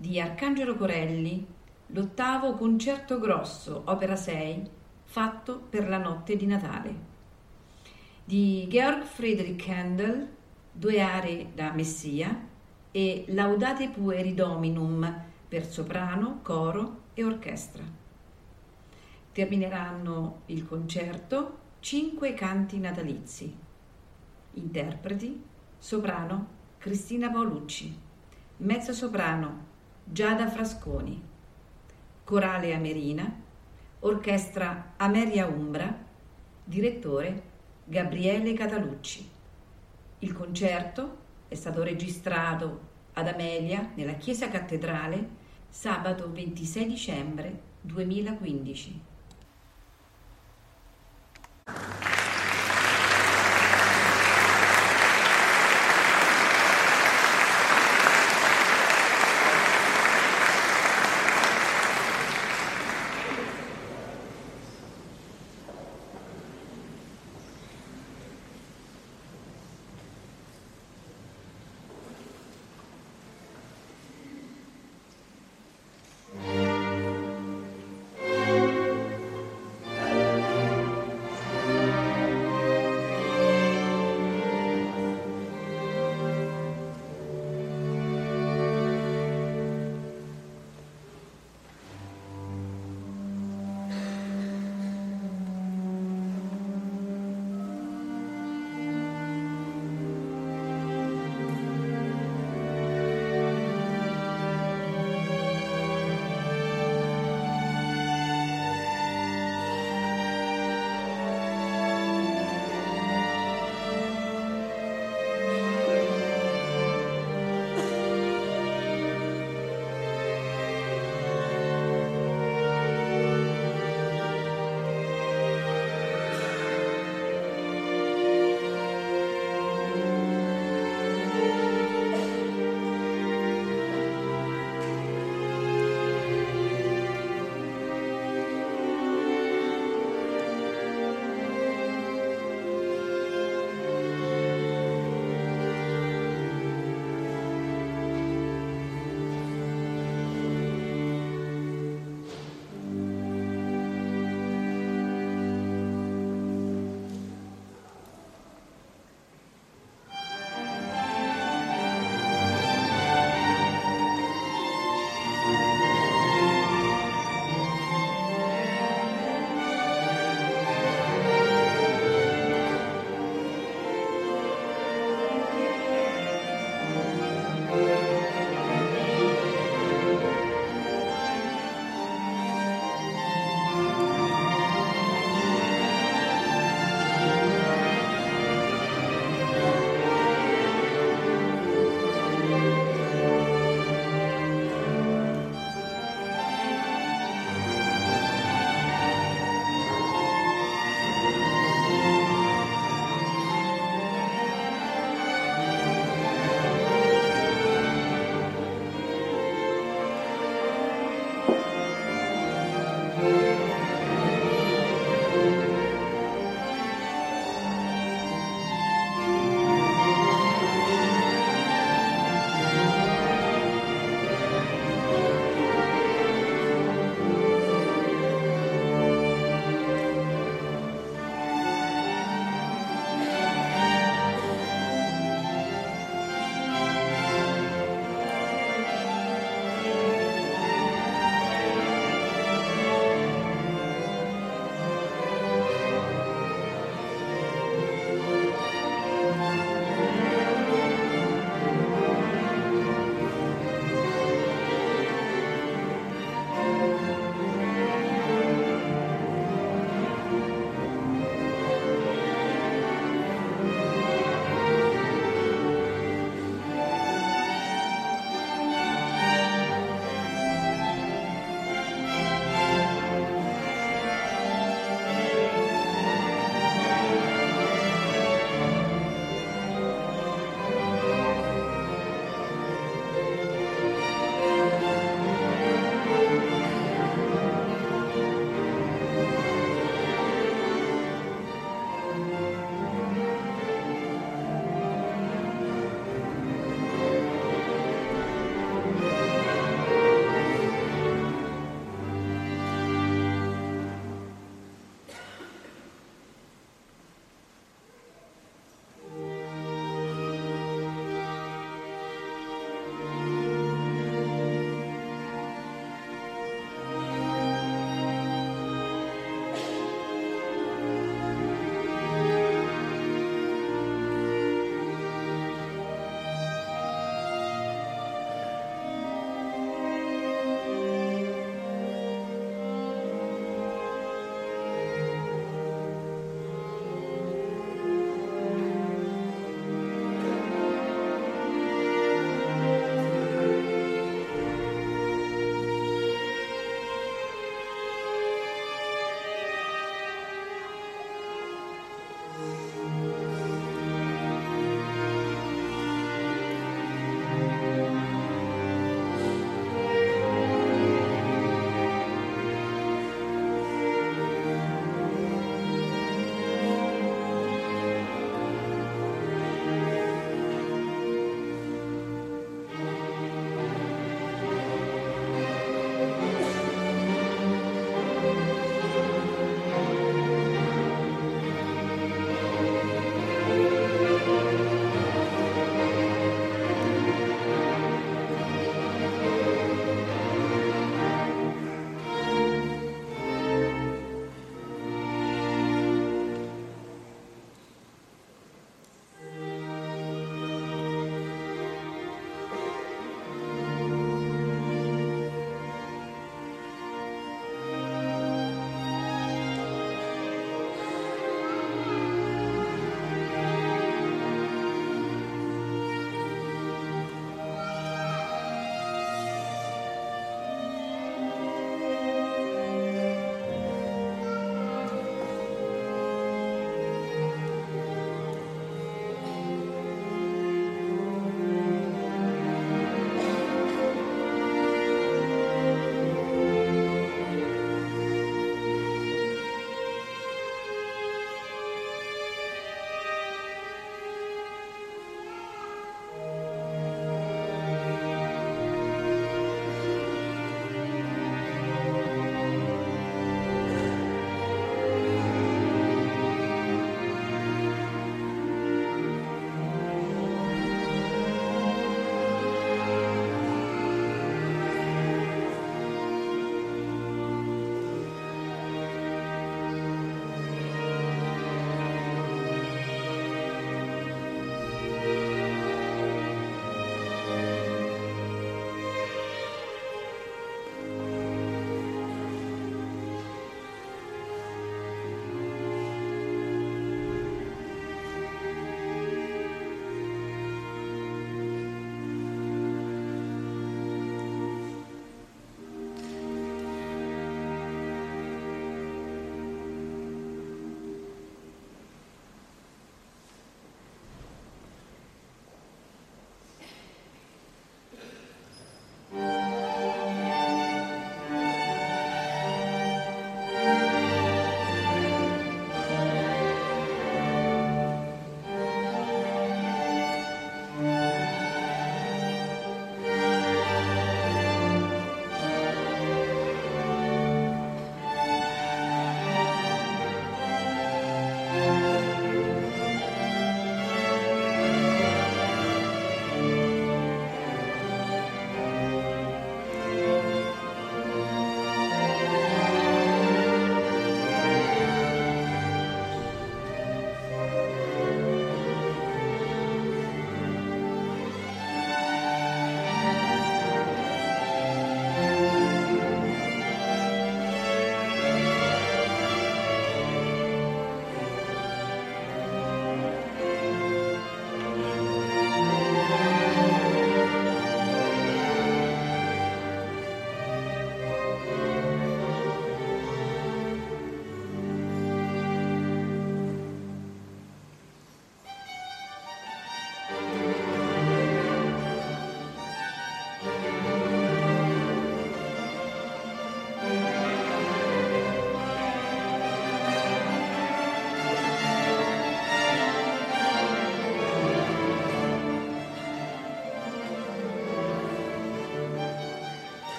di Arcangelo Corelli l'ottavo concerto grosso, opera 6, fatto per la notte di Natale. Di Georg Friedrich Handel, due aree da Messia e Laudate Pueri Dominum per soprano, coro e orchestra. Termineranno il concerto cinque canti natalizi Interpreti soprano Cristina Paolucci, mezzo soprano Giada Frasconi, corale Amerina, orchestra Ameria Umbra, direttore Gabriele Catalucci. Il concerto è stato registrato ad Amelia nella chiesa cattedrale sabato 26 dicembre 2015.